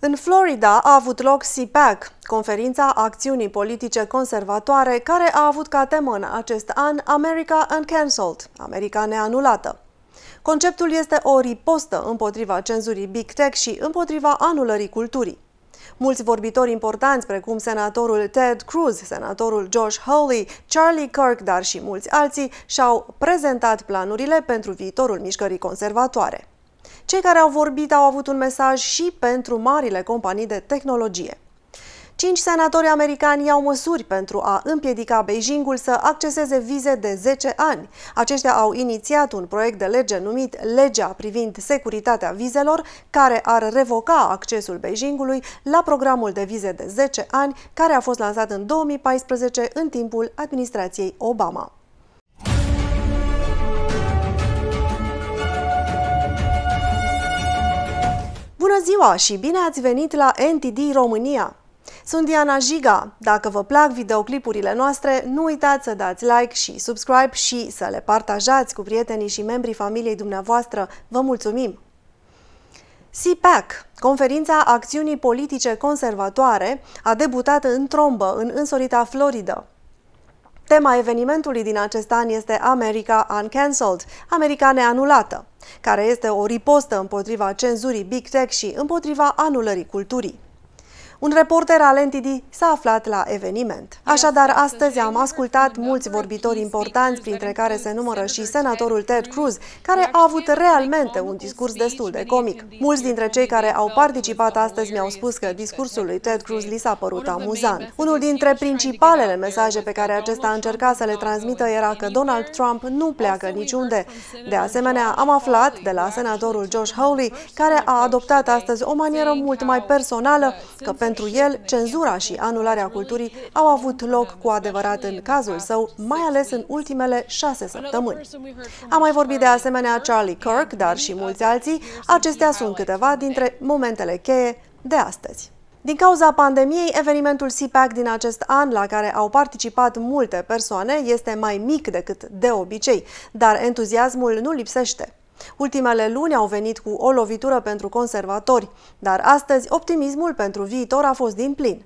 În Florida a avut loc CPAC, conferința acțiunii politice conservatoare, care a avut ca temă în acest an America Uncancelled, America neanulată. Conceptul este o ripostă împotriva cenzurii Big Tech și împotriva anulării culturii. Mulți vorbitori importanți, precum senatorul Ted Cruz, senatorul Josh Hawley, Charlie Kirk, dar și mulți alții, și-au prezentat planurile pentru viitorul mișcării conservatoare. Cei care au vorbit au avut un mesaj și pentru marile companii de tehnologie. Cinci senatori americani iau măsuri pentru a împiedica Beijingul să acceseze vize de 10 ani. Aceștia au inițiat un proiect de lege numit Legea privind securitatea vizelor, care ar revoca accesul Beijingului la programul de vize de 10 ani, care a fost lansat în 2014 în timpul administrației Obama. Bună ziua și bine ați venit la NTD România! Sunt Diana Jiga. Dacă vă plac videoclipurile noastre, nu uitați să dați like și subscribe și să le partajați cu prietenii și membrii familiei dumneavoastră. Vă mulțumim! CPAC, Conferința Acțiunii Politice Conservatoare, a debutat în trombă în însorita Florida. Tema evenimentului din acest an este America Uncancelled, America neanulată, care este o ripostă împotriva cenzurii Big Tech și împotriva anulării culturii. Un reporter al NTD s-a aflat la eveniment. Așadar, astăzi am ascultat mulți vorbitori importanți, printre care se numără și senatorul Ted Cruz, care a avut realmente un discurs destul de comic. Mulți dintre cei care au participat astăzi mi-au spus că discursul lui Ted Cruz li s-a părut amuzant. Unul dintre principalele mesaje pe care acesta a încercat să le transmită era că Donald Trump nu pleacă niciunde. De asemenea, am aflat de la senatorul Josh Hawley, care a adoptat astăzi o manieră mult mai personală, că pe pentru el, cenzura și anularea culturii au avut loc cu adevărat în cazul său, mai ales în ultimele șase săptămâni. Am mai vorbit de asemenea Charlie Kirk, dar și mulți alții. Acestea sunt câteva dintre momentele cheie de astăzi. Din cauza pandemiei, evenimentul CPAC din acest an, la care au participat multe persoane, este mai mic decât de obicei, dar entuziasmul nu lipsește. Ultimele luni au venit cu o lovitură pentru conservatori, dar astăzi optimismul pentru viitor a fost din plin.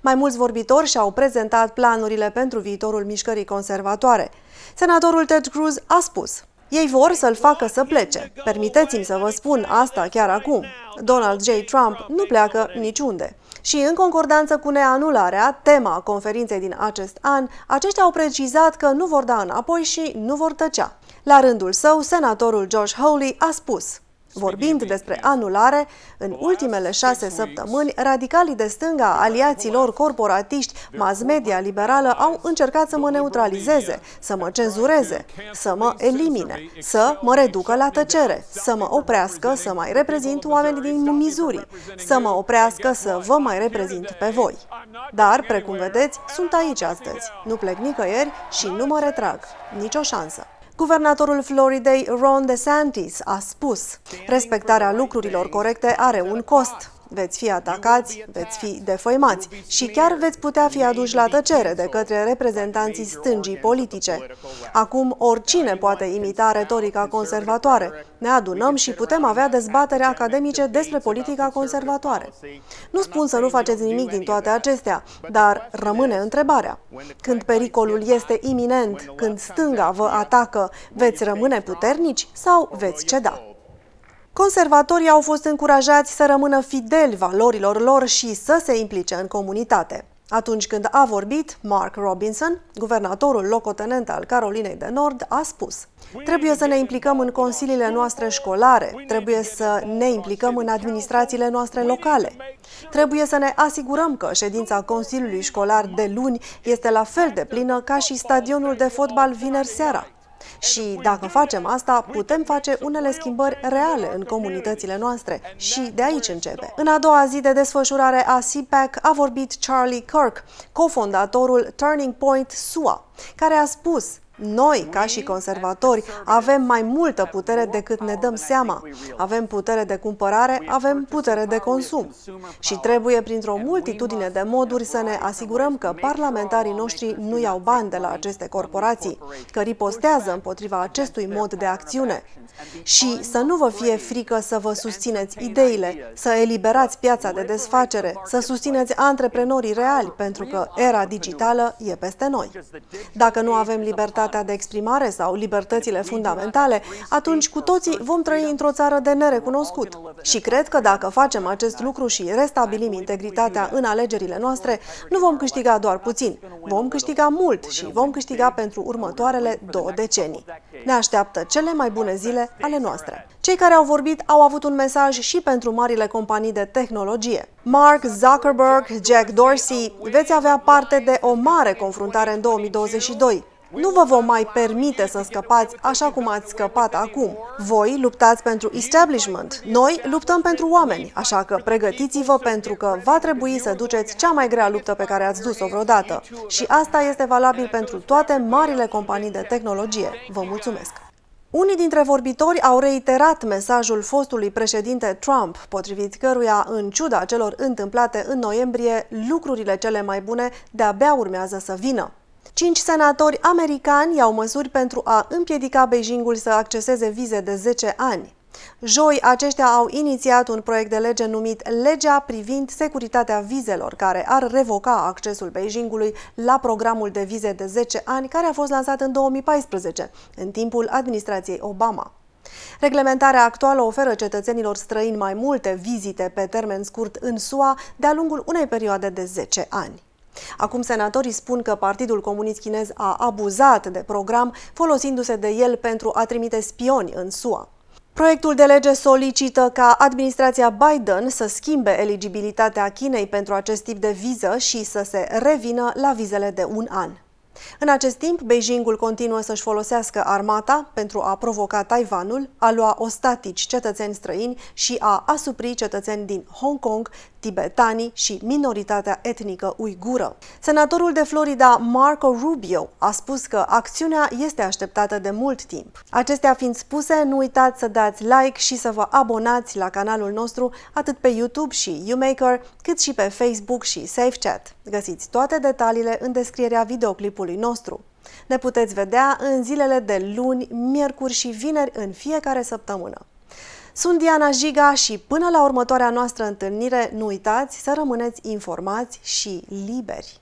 Mai mulți vorbitori și-au prezentat planurile pentru viitorul mișcării conservatoare. Senatorul Ted Cruz a spus ei vor să-l facă să plece. Permiteți-mi să vă spun asta chiar acum. Donald J. Trump nu pleacă niciunde. Și în concordanță cu neanularea, tema conferinței din acest an, aceștia au precizat că nu vor da înapoi și nu vor tăcea. La rândul său, senatorul Josh Hawley a spus Vorbind despre anulare, în ultimele șase săptămâni, radicalii de stânga, aliaților corporatiști, mass media liberală au încercat să mă neutralizeze, să mă cenzureze, să mă elimine, să mă reducă la tăcere, să mă oprească să mai reprezint oamenii din Missouri, să mă oprească să vă mai reprezint pe voi. Dar, precum vedeți, sunt aici astăzi. Nu plec nicăieri și nu mă retrag. Nicio șansă. Guvernatorul Floridei Ron DeSantis a spus, respectarea lucrurilor corecte are un cost. Veți fi atacați, veți fi defăimați și chiar veți putea fi aduși la tăcere de către reprezentanții stângii politice. Acum, oricine poate imita retorica conservatoare. Ne adunăm și putem avea dezbatere academice despre politica conservatoare. Nu spun să nu faceți nimic din toate acestea, dar rămâne întrebarea. Când pericolul este iminent, când stânga vă atacă, veți rămâne puternici sau veți ceda? Conservatorii au fost încurajați să rămână fideli valorilor lor și să se implice în comunitate. Atunci când a vorbit, Mark Robinson, guvernatorul locotenent al Carolinei de Nord, a spus Trebuie să ne implicăm în consiliile noastre școlare, trebuie să ne implicăm în administrațiile noastre locale. Trebuie să ne asigurăm că ședința Consiliului Școlar de luni este la fel de plină ca și stadionul de fotbal vineri seara. Și dacă facem asta, putem face unele schimbări reale în comunitățile noastre și de aici începe. În a doua zi de desfășurare a CPAC a vorbit Charlie Kirk, cofondatorul Turning Point SUA, care a spus Noi, ca și conservatori, avem mai multă putere decât ne dăm seama. Avem putere de cumpărare, avem putere de consum. Și trebuie, printr-o multitudine de moduri, să ne asigurăm că parlamentarii noștri nu iau bani de la aceste corporații, că ripostează împotriva acestui mod de acțiune. Și să nu vă fie frică să vă susțineți ideile, să eliberați piața de desfacere, să susțineți antreprenorii reali, pentru că era digitală e peste noi. Dacă nu avem libertatea de exprimare sau libertățile fundamentale, atunci cu toții vom trăi într-o țară de nerecunoscut. Și cred că dacă facem acest lucru și restabilim integritatea în alegerile noastre, nu vom câștiga doar puțin, vom câștiga mult și vom câștiga pentru următoarele două decenii. Ne așteaptă cele mai bune zile ale noastre. Cei care au vorbit au avut un mesaj și pentru marile companii de tehnologie. Mark Zuckerberg, Jack Dorsey, veți avea parte de o mare confruntare în 2022. Nu vă vom mai permite să scăpați așa cum ați scăpat acum. Voi luptați pentru establishment, noi luptăm pentru oameni, așa că pregătiți-vă pentru că va trebui să duceți cea mai grea luptă pe care ați dus-o vreodată. Și asta este valabil pentru toate marile companii de tehnologie. Vă mulțumesc! Unii dintre vorbitori au reiterat mesajul fostului președinte Trump, potrivit căruia, în ciuda celor întâmplate în noiembrie, lucrurile cele mai bune de-abia urmează să vină. Cinci senatori americani iau măsuri pentru a împiedica Beijingul să acceseze vize de 10 ani. Joi, aceștia au inițiat un proiect de lege numit Legea privind securitatea vizelor, care ar revoca accesul Beijingului la programul de vize de 10 ani, care a fost lansat în 2014, în timpul administrației Obama. Reglementarea actuală oferă cetățenilor străini mai multe vizite pe termen scurt în SUA de-a lungul unei perioade de 10 ani. Acum senatorii spun că Partidul Comunist Chinez a abuzat de program folosindu-se de el pentru a trimite spioni în SUA. Proiectul de lege solicită ca administrația Biden să schimbe eligibilitatea Chinei pentru acest tip de viză și să se revină la vizele de un an. În acest timp, Beijingul continuă să-și folosească armata pentru a provoca Taiwanul, a lua ostatici cetățeni străini și a asupri cetățeni din Hong Kong, tibetanii și minoritatea etnică uigură. Senatorul de Florida, Marco Rubio, a spus că acțiunea este așteptată de mult timp. Acestea fiind spuse, nu uitați să dați like și să vă abonați la canalul nostru atât pe YouTube și YouMaker, cât și pe Facebook și SafeChat. Găsiți toate detaliile în descrierea videoclipului nostru. Ne puteți vedea în zilele de luni, miercuri și vineri în fiecare săptămână. Sunt Diana Jiga și până la următoarea noastră întâlnire, nu uitați să rămâneți informați și liberi.